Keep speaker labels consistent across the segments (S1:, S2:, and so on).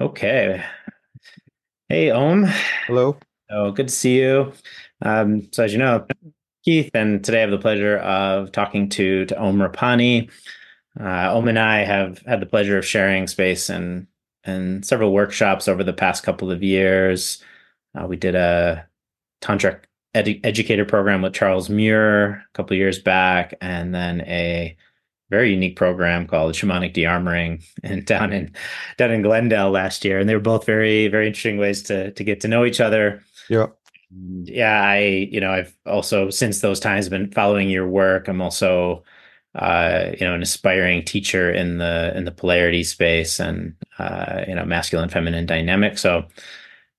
S1: Okay. Hey, Om.
S2: Hello.
S1: Oh, good to see you. Um, so as you know, Keith, and today I have the pleasure of talking to to Om Rupani. Uh, Om and I have had the pleasure of sharing space and and several workshops over the past couple of years. Uh, we did a tantric edu- educator program with Charles Muir a couple of years back, and then a very unique program called Shamanic De-armoring and down in down in Glendale last year. And they were both very, very interesting ways to to get to know each other.
S2: Yeah.
S1: Yeah, I, you know, I've also since those times been following your work. I'm also uh, you know, an aspiring teacher in the in the polarity space and uh, you know, masculine feminine dynamic. So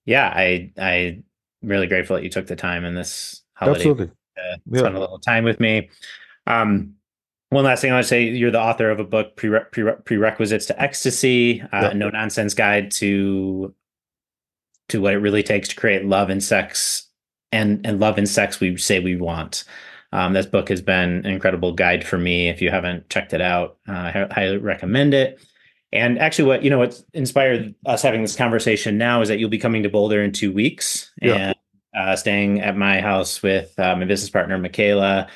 S1: yeah, I I really grateful that you took the time in this holiday
S2: Absolutely.
S1: to
S2: Yeah.
S1: spend a little time with me. Um, one last thing I want to say: you're the author of a book, Prere- Prere- "Prerequisites to Ecstasy: uh,
S2: Yeah.
S1: No Nonsense Guide to to what it really takes to create love and sex and and love and sex we say we want." Um, this book has been an incredible guide for me. If you haven't checked it out, uh, I highly recommend it. And actually, what you know, what's inspired us having this conversation now is that you'll be coming to Boulder in two weeks
S2: Yeah.
S1: and uh, staying at my house with uh, my business partner Michaela.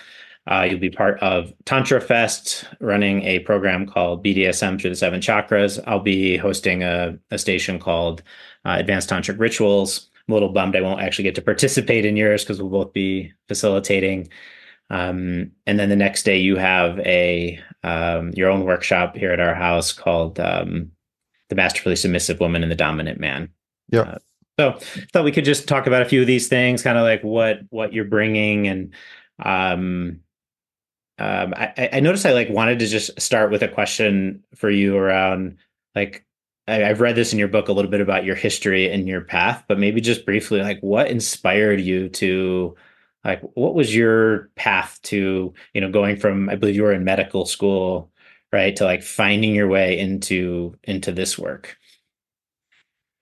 S1: Uh, you'll be part of Tantra Fest, running a program called BDSM through the seven chakras. I'll be hosting a, a station called uh, Advanced Tantric Rituals. I'm a little bummed I won't actually get to participate in yours because we'll both be facilitating. Um, and then the next day you have a um, your own workshop here at our house called um, "The Masterfully Submissive Woman and the Dominant Man."
S2: Yeah.
S1: Uh, so thought we could just talk about a few of these things, kind of like what what you're bringing, and um, um, I, I noticed I like wanted to just start with a question for you around like I, I've read this in your book a little bit about your history and your path, but maybe just briefly like what inspired you to like what was your path to you know going from I believe you were in medical school right to like finding your way into into this work.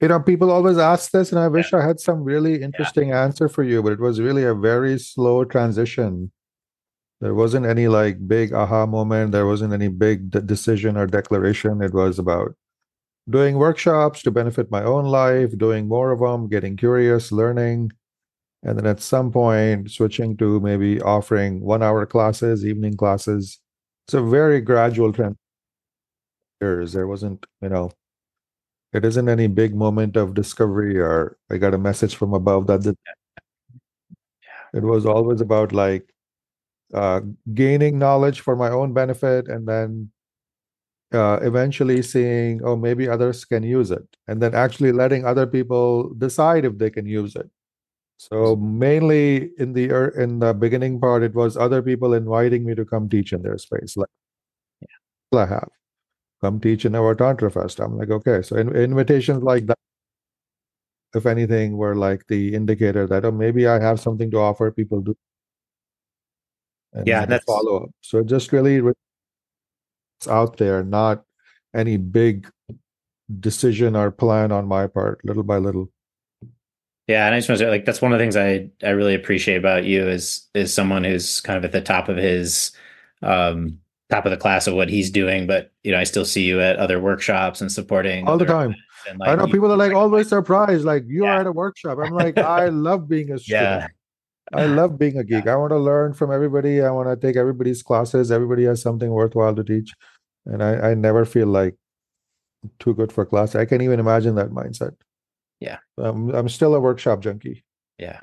S2: You know, people always ask this, and I wish I had some really interesting answer for you, but it was really a very slow transition. There wasn't any like big aha moment. There wasn't any big de- decision or declaration. It was about doing workshops to benefit my own life, doing more of them, getting curious, learning, and then at some point switching to maybe offering one hour classes, evening classes. It's a very gradual transition. There wasn't, you know, it isn't any big moment of discovery or I got a message from above that the, it was always about like uh, gaining knowledge for my own benefit and then uh, eventually seeing oh maybe others can use it. And then actually letting other people decide if they can use it. So mainly in the in the beginning part it was other people inviting me to come teach in their space like yeah. i have. Come teach in our tantra fest. I'm like okay so in, invitations like that. If anything were like the indicator that oh maybe i have something to offer people do and
S1: Yeah, that's-
S2: follow. Up so just really it's out there not any big decision or plan on my part little by little.
S1: Yeah, and I just want to say, like, that's one of the things I I really appreciate about you is is someone who's kind of at the top of his um top of the class of what he's doing, but you know, I still see you at other workshops and supporting
S2: all the time.
S1: and,
S2: i know people are like always surprised like you
S1: Yeah.
S2: are at a workshop. I'm like i love being a student.
S1: yeah,
S2: I love being a geek. I want to learn from everybody. I want to take everybody's classes. Everybody has something worthwhile to teach. And I, I never feel like too good for class. I can't even imagine that mindset.
S1: Yeah.
S2: Um, I'm still a workshop junkie.
S1: yeah.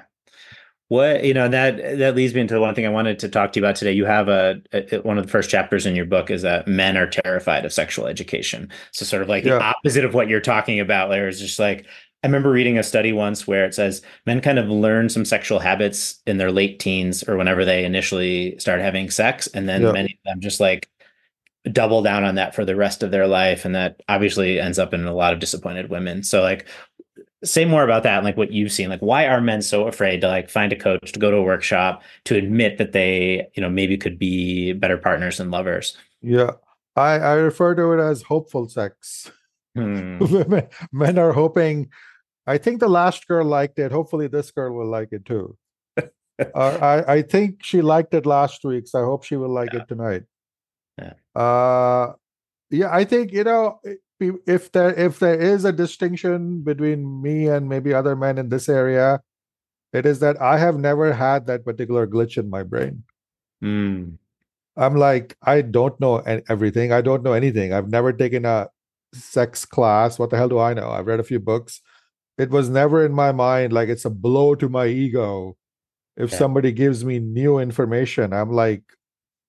S1: What you know that that leads me into the one thing I wanted to talk to you about today. You have a, a one of the first chapters in your book is that men are terrified of sexual education. So sort of like the opposite of what you're talking about. There is just like I remember reading a study once where it says men kind of learn some sexual habits in their late teens or whenever they initially start having sex, and then
S2: Yeah.
S1: many of them just like double down on that for the rest of their life, and that obviously ends up in a lot of disappointed women. So like say more about that and like what you've seen like why are men so afraid to like find a coach to go to a workshop to admit that they you know maybe could be better partners and lovers
S2: Yeah. I, I refer to it as hopeful sex.
S1: Hmm.
S2: Men are hoping. I think the last girl liked it. Hopefully, this girl will like it too. uh, I, I think she liked it last week, so I hope she will like
S1: Yeah.
S2: it tonight.
S1: Yeah.
S2: Uh, yeah, I think you know if there if there is a distinction between me and maybe other men in this area, it is that I have never had that particular glitch in my brain.
S1: Mm.
S2: I'm like, I don't know everything. I don't know anything. I've never taken a sex class. What the hell do I know? I've read a few books. It was never in my mind like it's a blow to my ego if okay. somebody gives me new information. I'm like,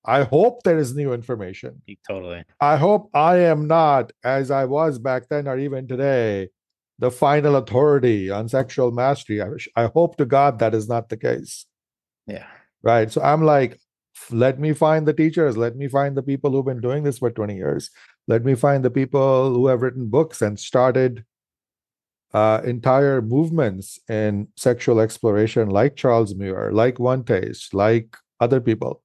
S2: I hope there is new information.
S1: Totally.
S2: I hope I am not, as I was back then or even today, the final authority on sexual mastery. I, I hope to God that is not the case.
S1: Yeah.
S2: Right. So I'm like, let me find the teachers. Let me find the people who've been doing this for 20 years. Let me find the people who have written books and started uh, entire movements in sexual exploration, like Charles Muir, like One Taste, like other people.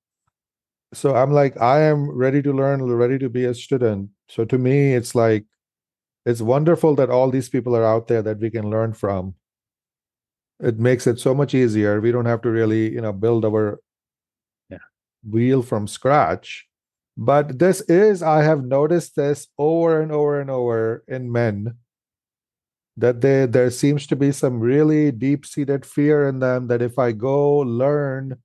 S2: So i'm like i am ready to learn ready to be a student. So to me it's like it's wonderful that all these people are out there that we can learn from. It makes it so much easier. We don't have to really you know build our
S1: yeah.
S2: wheel from scratch. But this is i have noticed this over and over and over in men that they there seems to be some really deep seated fear in them that if i go learn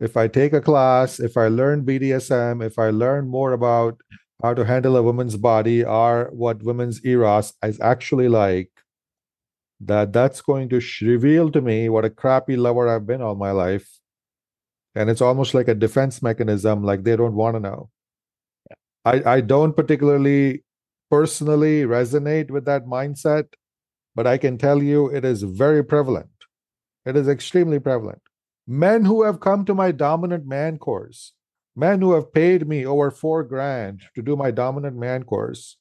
S2: if I take a class, if I learn BDSM, if I learn more about how to handle a woman's body or what women's eros is actually like, that that's going to reveal to me what a crappy lover I've been all my life. And it's almost like a defense mechanism, like they don't want to know. I, I don't particularly personally resonate with that mindset, but I can tell you it is very prevalent. It is extremely prevalent men who have come to my dominant man course, men who have paid me over four grand to do my dominant man course.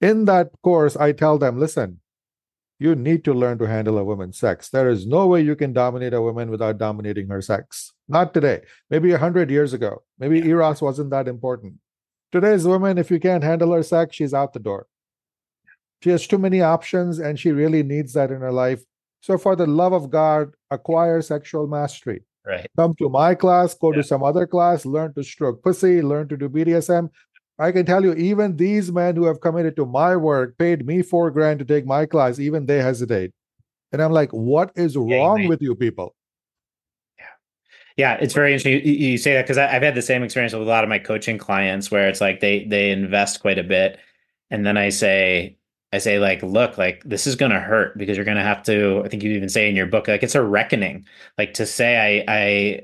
S2: In that course, I tell them, listen, you need to learn to handle a woman's sex. There is no way you can dominate a woman without dominating her sex. Not today. Maybe a hundred years ago. Maybe Eros wasn't that important. Today's woman, if you can't handle her sex, she's out the door. She has too many options and she really needs that in her life. So, for the love of God, acquire sexual mastery.
S1: Right.
S2: Come to my class, go yeah. to some other class, learn to stroke pussy, learn to do BDSM. I can tell you, even these men who have committed to my work, paid me four grand to take my class, even they hesitate. And I'm like, what is yeah, wrong with you people?
S1: Yeah. It's very interesting. You, you say that because I've had the same experience with a lot of my coaching clients where it's like they they invest quite a bit. And then I say, I say like, look, like this is gonna hurt because you're gonna have to. I think you even say in your book, like it's a reckoning. Like to say I I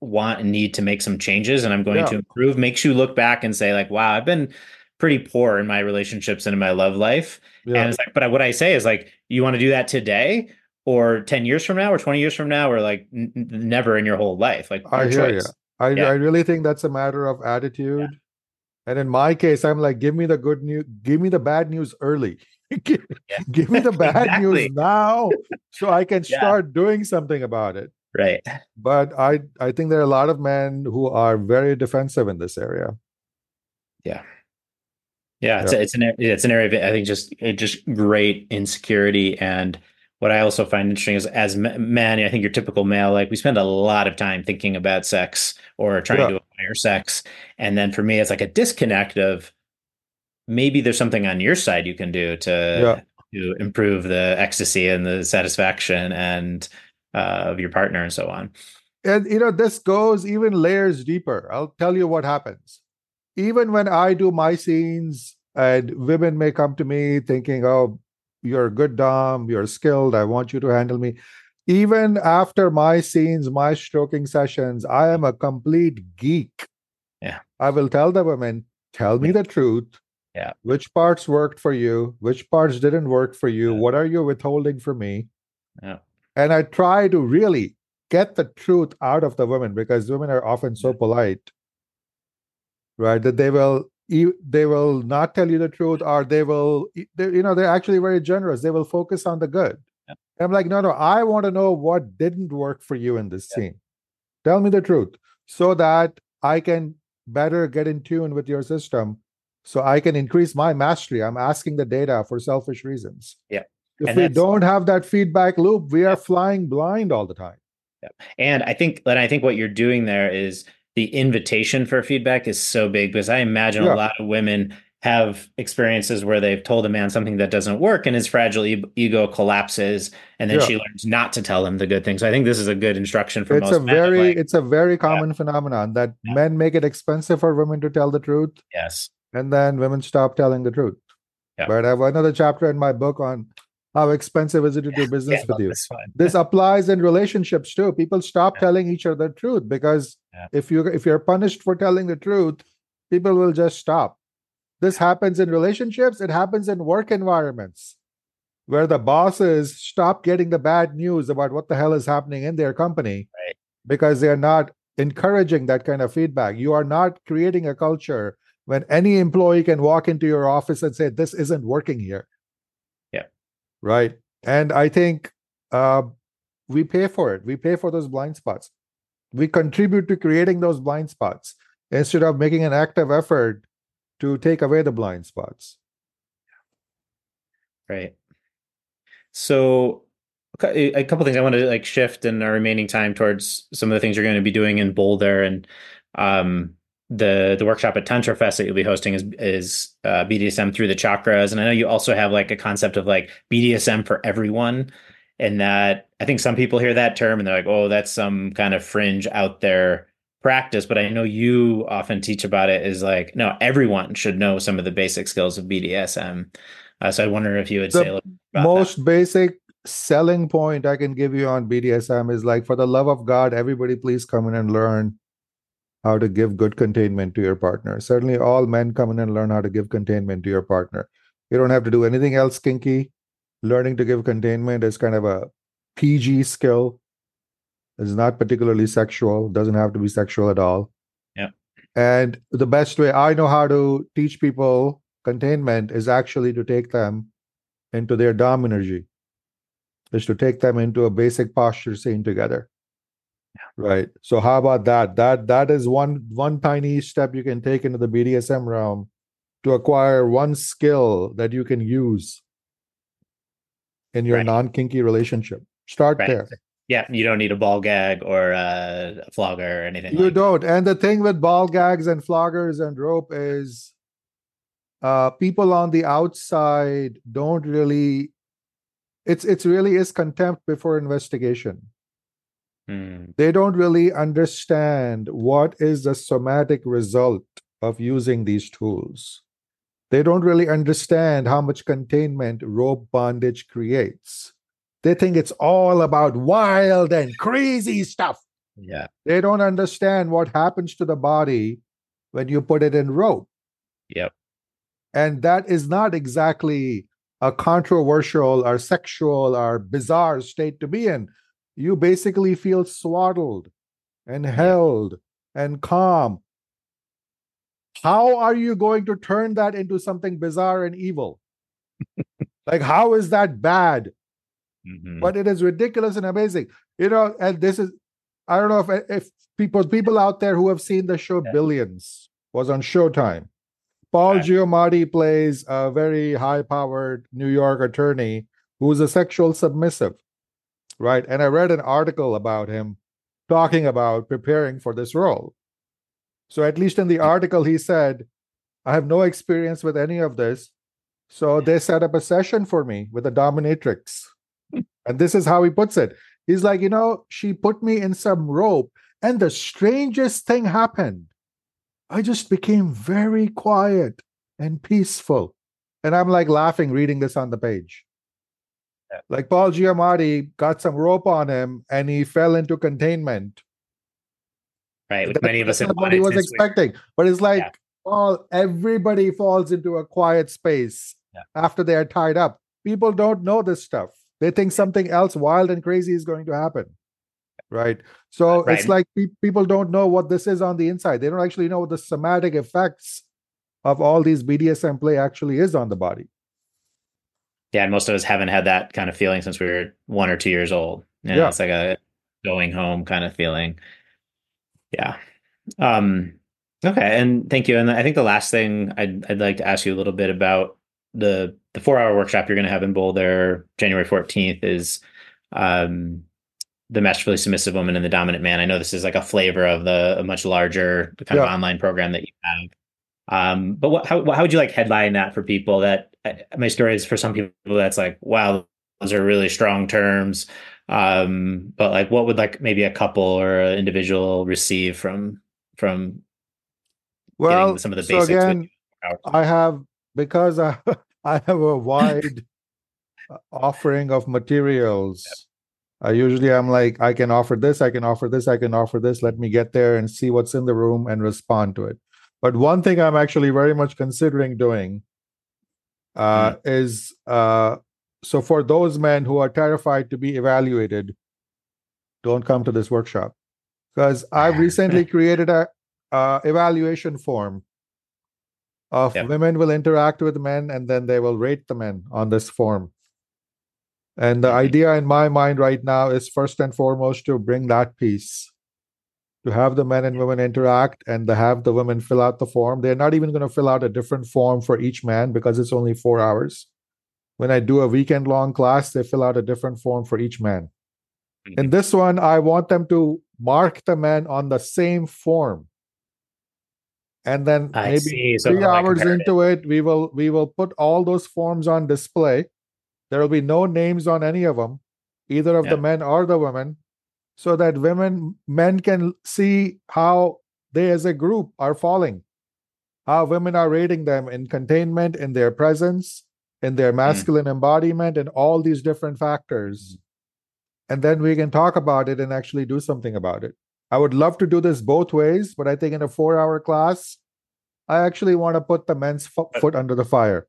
S1: want and need to make some changes and I'm going yeah. to improve makes you look back and say like, wow, I've been pretty poor in my relationships and in my love life. Yeah. And it's like, but what I say is like, you want to do that today or 10 years from now or 20 years from now or like n- never in your whole life. Like
S2: I hear choice. you. I, yeah. I really think that's a matter of attitude and in my case, I'm like, give me the good news, give me the bad news early. give, yeah. give, me the bad exactly. news now so I can start doing something about it.
S1: Right.
S2: But I I think there are a lot of men who are very defensive in this area.
S1: Yeah. Yeah, it's, yeah. it's an it's an area of I think just eh, just great insecurity and what I also find interesting is as men, I think your typical male, like we spend a lot of time thinking about sex or trying yeah. to acquire sex. And then for me, it's like a disconnect of maybe there's something on your side you can do to, yeah. to improve the ecstasy and the satisfaction and uh, of your partner and so on.
S2: And you know, this goes even layers deeper. I'll tell you what happens. Even when I do my scenes and women may come to me thinking, oh, you're a good dom you're skilled i want you to handle me. Even after my scenes my stroking sessions i am a complete geek.
S1: Yeah.
S2: I will tell the women tell me the truth.
S1: Yeah.
S2: Which parts worked for you which parts didn't work for you yeah. what are you withholding from me?
S1: Yeah.
S2: And i try to really get the truth out of the women because women are often so polite right that they will they will not tell you the truth or they will you know they're actually very generous. They will focus on the good. Yeah. i'm like no no i want to know what didn't work for you in this yeah. scene. Tell me the truth so that i can better get in tune with your system so i can increase my mastery. I'm asking the data for selfish reasons.
S1: Yeah.
S2: If and we don't have that feedback loop we are flying blind all the time.
S1: Yeah. and i think and i think what you're doing there is the invitation for feedback is so big because I imagine yeah. a lot of women have experiences where they've told a man something that doesn't work and his fragile e- ego collapses and then yeah. she learns not to tell him the good things. So I think this is a good instruction for
S2: it's
S1: most
S2: a very like, it's a very common yeah. phenomenon that yeah. men make it expensive for women to tell the truth.
S1: Yes.
S2: And then women stop telling the truth. Yeah. But I have another chapter in my book on how expensive is it to do business with you. this applies in relationships too. People stop telling each other the truth because if you if you're punished for telling the truth, people will just stop this happens in relationships, it happens in work environments where the bosses stop getting the bad news about what the hell is happening in their company right. because they're not encouraging that kind of feedback. You are not creating a culture when any employee can walk into your office and say, This isn't working here. Right. And I think uh, we pay for it. We pay for those blind spots. We contribute to creating those blind spots instead of making an active effort to take away the blind spots.
S1: Right. So a couple things I want to like shift in our remaining time towards some of the things you're going to be doing in Boulder and um, the the workshop at Tantra Fest that you'll be hosting is is uh, BDSM through the chakras, and I know you also have like a concept of like BDSM for everyone, and that I think some people hear that term and they're like, oh, that's some kind of fringe out there practice, but I know you often teach about it is like, no, everyone should know some of the basic skills of BDSM. Uh, so I wonder if you would say the say
S2: most
S1: that.
S2: basic selling point I can give you on BDSM is like, for the love of God, everybody please come in and learn how to give good containment to your partner. Certainly, all men come in and learn how to give containment to your partner. You don't have to do anything else kinky. Learning to give containment is kind of a PG skill It's not particularly sexual, doesn't have to be sexual at all.
S1: Yeah.
S2: And the best way I know how to teach people containment is actually to take them into their dom energy, is to take them into a basic posture scene together. Right. So how about that? That that is one one tiny step you can take into the BDSM realm to acquire one skill that you can use in your right. non-kinky relationship. Start right. there.
S1: Yeah, you don't need a ball gag or a flogger or anything.
S2: You like don't. And the thing with ball gags and floggers and rope is uh people on the outside don't really it's it's really is contempt before investigation.
S1: Hmm.
S2: They don't really understand what is the somatic result of using these tools. They don't really understand how much containment rope bondage creates they think it's all about wild and crazy stuff.
S1: Yeah.
S2: They don't understand what happens to the body when you put it in rope.
S1: Yep.
S2: And that is not exactly a controversial or sexual or bizarre state to be in. You basically feel swaddled and held and calm. How are you going to turn that into something bizarre and evil? like, how is that bad?
S1: Mm-hmm.
S2: But it is ridiculous and amazing. You know, and this is I don't know if if people people out there who have seen the show yeah. Billions was on Showtime. Paul right. Giamatti plays a very high-powered New York attorney who's a sexual submissive, right? And I read an article about him talking about preparing for this role. So at least in the article, he said, "I have no experience with any of this." So they set up a session for me with a dominatrix and this is how he puts it. He's like, you know, she put me in some rope, and the strangest thing happened. I just became very quiet and peaceful. And I'm like laughing reading this on the page. Yeah. Like Paul Giamatti got some rope on him and he fell into containment.
S1: Right. Which many of us
S2: he was expecting. But it's like, yeah. all everybody falls into a quiet space yeah. after they are tied up. People don't know this stuff. They think something else wild and crazy is going to happen. Right. So right. it's like pe- people don't know what this is on the inside. They don't actually know what the somatic effects of all these BDSM play actually is on the body.
S1: Yeah, most of us haven't had that kind of feeling since we were one or two years old. Yeah, it's like a going home kind of feeling. Yeah. Um. Okay, and thank you. And I think the last thing I'd I'd like to ask you a little bit about the the four hour workshop you're going to have in Boulder January 14th is um, the masterfully submissive woman and the dominant man. I know this is like a flavor of the a much larger kind yeah. of online program that you have. Um, but what, how, how would you like headline that for people that my story is for some people that's like, wow, those are really strong terms. Um, but like, what would like maybe a couple or an individual receive from, from
S2: well, some of the basics? So again, I have, because I, I have a wide offering of materials. Yep. I usually I'm like, I can offer this, I can offer this, I can offer this. Let me get there and see what's in the room and respond to it. But one thing I'm actually very much considering doing uh, mm. is uh, so for those men who are terrified to be evaluated, don't come to this workshop because I've recently created a uh, evaluation form of yep. women will interact with men and then they will rate the men on this form. And the mm-hmm. idea in my mind right now is first and foremost to bring that piece to have the men and women interact and to have the women fill out the form. They're not even going to fill out a different form for each man because it's only four hours. When I do a weekend long class, they fill out a different form for each man. In mm-hmm. this one, I want them to mark the men on the same form. And then I maybe so three hours into it, we will we will put all those forms on display. There will be no names on any of them, either of yeah. the men or the women so that women men can see how they as a group are falling. How women are rating them in containment in their presence in their hmm. masculine mm. embodiment and all these different factors. And then we can talk about it and actually do something about it. I would love to do this both ways but i think in a 4 hour class i actually want to put the men's foot under the fire.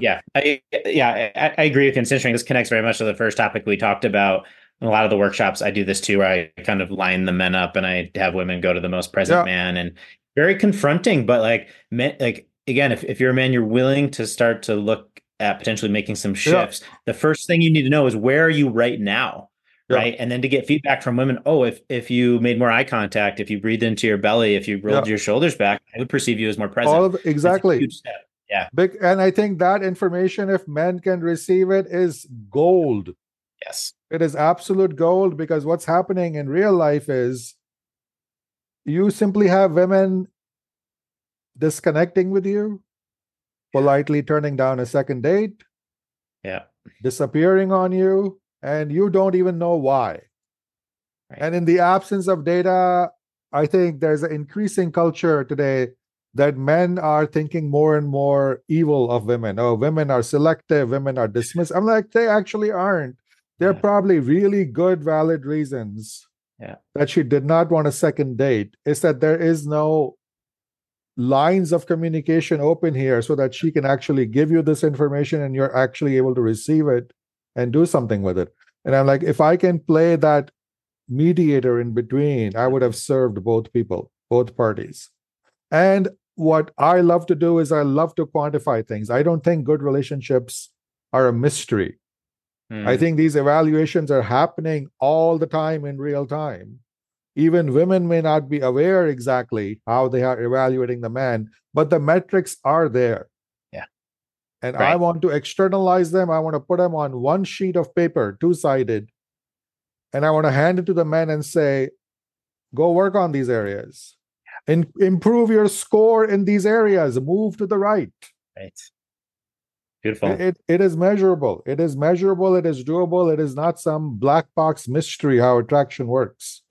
S1: yeah i yeah I, I agree with you considering this connects very much to the first topic we talked about a lot of the workshops I do this too, where I kind of line the men up and I have women go to the most present yeah. man and very confronting, but like men, like again, if, if you're a man, you're willing to start to look at potentially making some shifts. Yeah. The first thing you need to know is where are you right now? Yeah. Right. And then to get feedback from women, oh, if if you made more eye contact, if you breathed into your belly, if you rolled your shoulders back, I would perceive you as more present. All of,
S2: exactly.
S1: Yeah.
S2: Big and I think that information, if men can receive it, is gold.
S1: Yes.
S2: It is absolute gold because what's happening in real life is you simply have women disconnecting with you, politely turning down a second date,
S1: yeah,
S2: disappearing on you, and you don't even know why. Right. And in the absence of data, I think there's an increasing culture today that men are thinking more and more evil of women. Oh, women are selective, women are dismissed. I'm like, they actually aren't. There are yeah. probably really good, valid reasons
S1: yeah.
S2: that she did not want a second date. Is that there is no lines of communication open here so that she can actually give you this information and you're actually able to receive it and do something with it. And I'm like, if I can play that mediator in between, I would have served both people, both parties. And what I love to do is I love to quantify things. I don't think good relationships are a mystery. Mm. I hmm. think these evaluations are happening all the time in real time. Even women may not be aware exactly how they are evaluating the man, but the metrics are there.
S1: Yeah.
S2: And right. I want to externalize them. I want to put them on one sheet of paper, two sided. And I want to hand it to the men and say, go work on these areas. and improve your score in these areas. Move to the right.
S1: Right. Beautiful.
S2: It, it is measurable. It is measurable. It is doable. It is not some black box mystery how attraction works.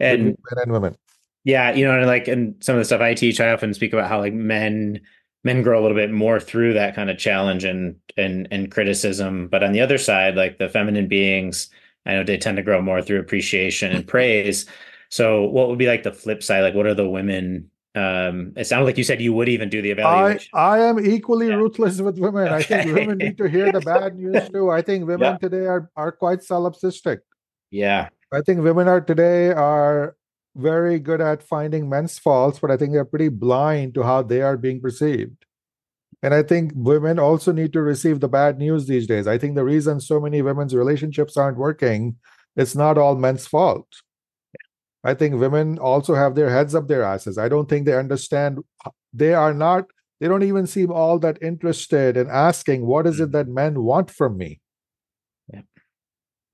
S1: And men
S2: and women.
S1: Yeah, you know, and like and some of the stuff I teach, I often speak about how like men men grow a little bit more through that kind of challenge and and and criticism. But on the other side, like the feminine beings, I know they tend to grow more through appreciation and praise. So what would be like the flip side? Like what are the women um, it sounded like you said you would even do the evaluation.
S2: I, I am equally yeah. ruthless with women. I think women need to hear the bad news too. I think women yeah. today are, are quite solipsistic.
S1: Yeah.
S2: I think women are today are very good at finding men's faults, but I think they're pretty blind to how they are being perceived. And I think women also need to receive the bad news these days. I think the reason so many women's relationships aren't working, it's not all men's fault. I think women also have their heads up their asses. I don't think they understand. They are not, they don't even seem all that interested in asking, what is it mm. that men want from me?
S1: Yeah.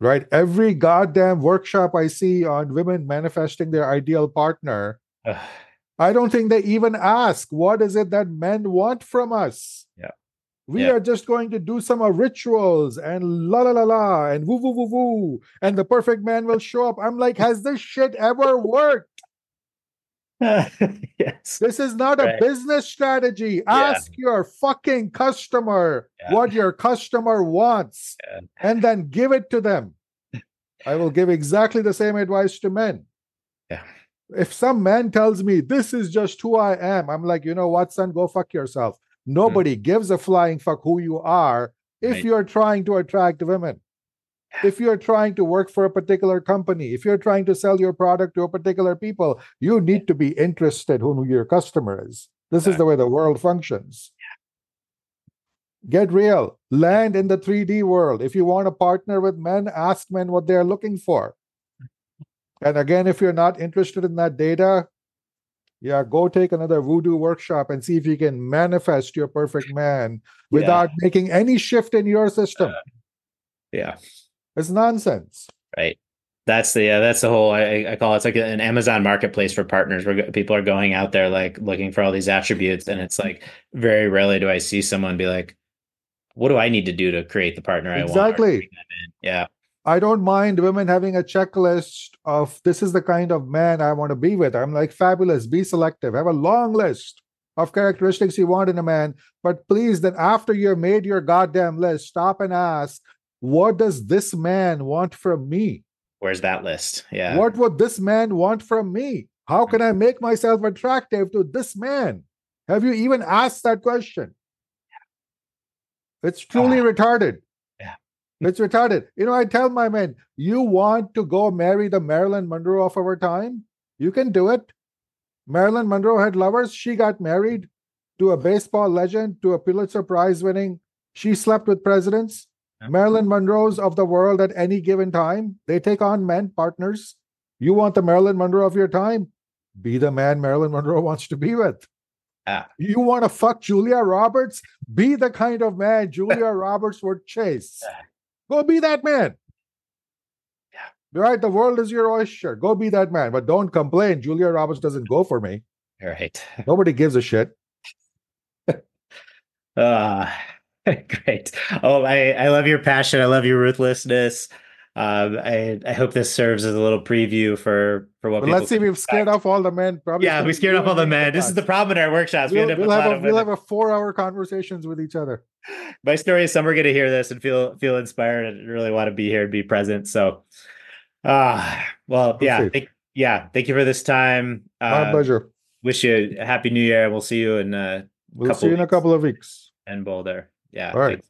S2: right? Every goddamn workshop I see on women manifesting their ideal partner, I don't think they even ask, what is it that men want from us?
S1: Yeah.
S2: We
S1: Yeah.
S2: are just going to do some uh, rituals and la la la la and woo woo woo woo, and the perfect man will show up. I'm like, has this shit ever worked?
S1: yes.
S2: This is not a business strategy. Ask your fucking customer
S1: Yeah.
S2: what your customer wants
S1: Yeah.
S2: and then give it to them. I will give exactly the same advice to men.
S1: Yeah.
S2: If some man tells me this is just who I am, I'm like, you know what, son, go fuck yourself. Nobody mm-hmm. gives a flying fuck who you are if
S1: Right.
S2: you're trying to attract women. If you're trying to work for a particular company, if you're trying to sell your product to a particular people, you need to be interested who your customer is. This is the way the world functions. Get real. Land in the 3D world. If you want to partner with men, ask men what they're looking for. Mm-hmm. And again, if you're not interested in that data, yeah, go take another voodoo workshop and see if you can manifest your perfect man
S1: Yeah.
S2: without making any shift in your system.
S1: Uh, yeah.
S2: It's nonsense.
S1: Right. That's the yeah, that's the whole I, I call it, it's like an Amazon marketplace for partners where people are going out there like looking for all these attributes and it's like very rarely do I see someone be like what do I need to do to create the partner I want?
S2: Exactly.
S1: Yeah.
S2: I don't mind women having a checklist of this is the kind of man I want to be with. I'm like, fabulous, be selective, have a long list of characteristics you want in a man. But please, then after you've made your goddamn list, stop and ask, what does this man want from me?
S1: Where's that list? Yeah.
S2: What would this man want from me? How can I mm-hmm. make myself attractive to this man? Have you even asked that question? It's truly uh,
S1: retarded.
S2: It's retarded. You know, I tell my men, you want to go marry the Marilyn Monroe of our time? You can do it. Marilyn Monroe had lovers. She got married to a baseball legend, to a Pulitzer Prize winning. She slept with presidents.
S1: Yeah.
S2: Marilyn Monroe's of the world at any given time. They take on men, partners. You want the Marilyn Monroe of your time? Be the man Marilyn Monroe wants to be with.
S1: Yeah.
S2: You want to fuck Julia Roberts? Be the kind of man Julia Roberts would chase. Go be that man.
S1: Yeah.
S2: Right? The world is your oyster. Go be that man. But don't complain. Julia Roberts doesn't go for me.
S1: All right.
S2: Nobody gives a shit.
S1: Uh, great. Oh, I, I love your passion. I love your ruthlessness. Um, I, I hope this serves as a little preview for, for what people
S2: let's see, we've scared off all the men. Probably
S1: Yeah, we scared off all the men. This is the problem in our workshops. We
S2: We'll,
S1: end up
S2: we'll have a, we'll have a four-hour conversations with each other.
S1: My story is some are going to hear this and feel feel inspired and really want to be here and be present. So, uh well, yeah, thank, yeah. Thank you for this time.
S2: My
S1: Uh,
S2: pleasure.
S1: wish you a happy new year. We'll see you in uh,
S2: We'll see you in a couple of weeks.
S1: in Boulder. Yeah.
S2: All right.
S1: thanks.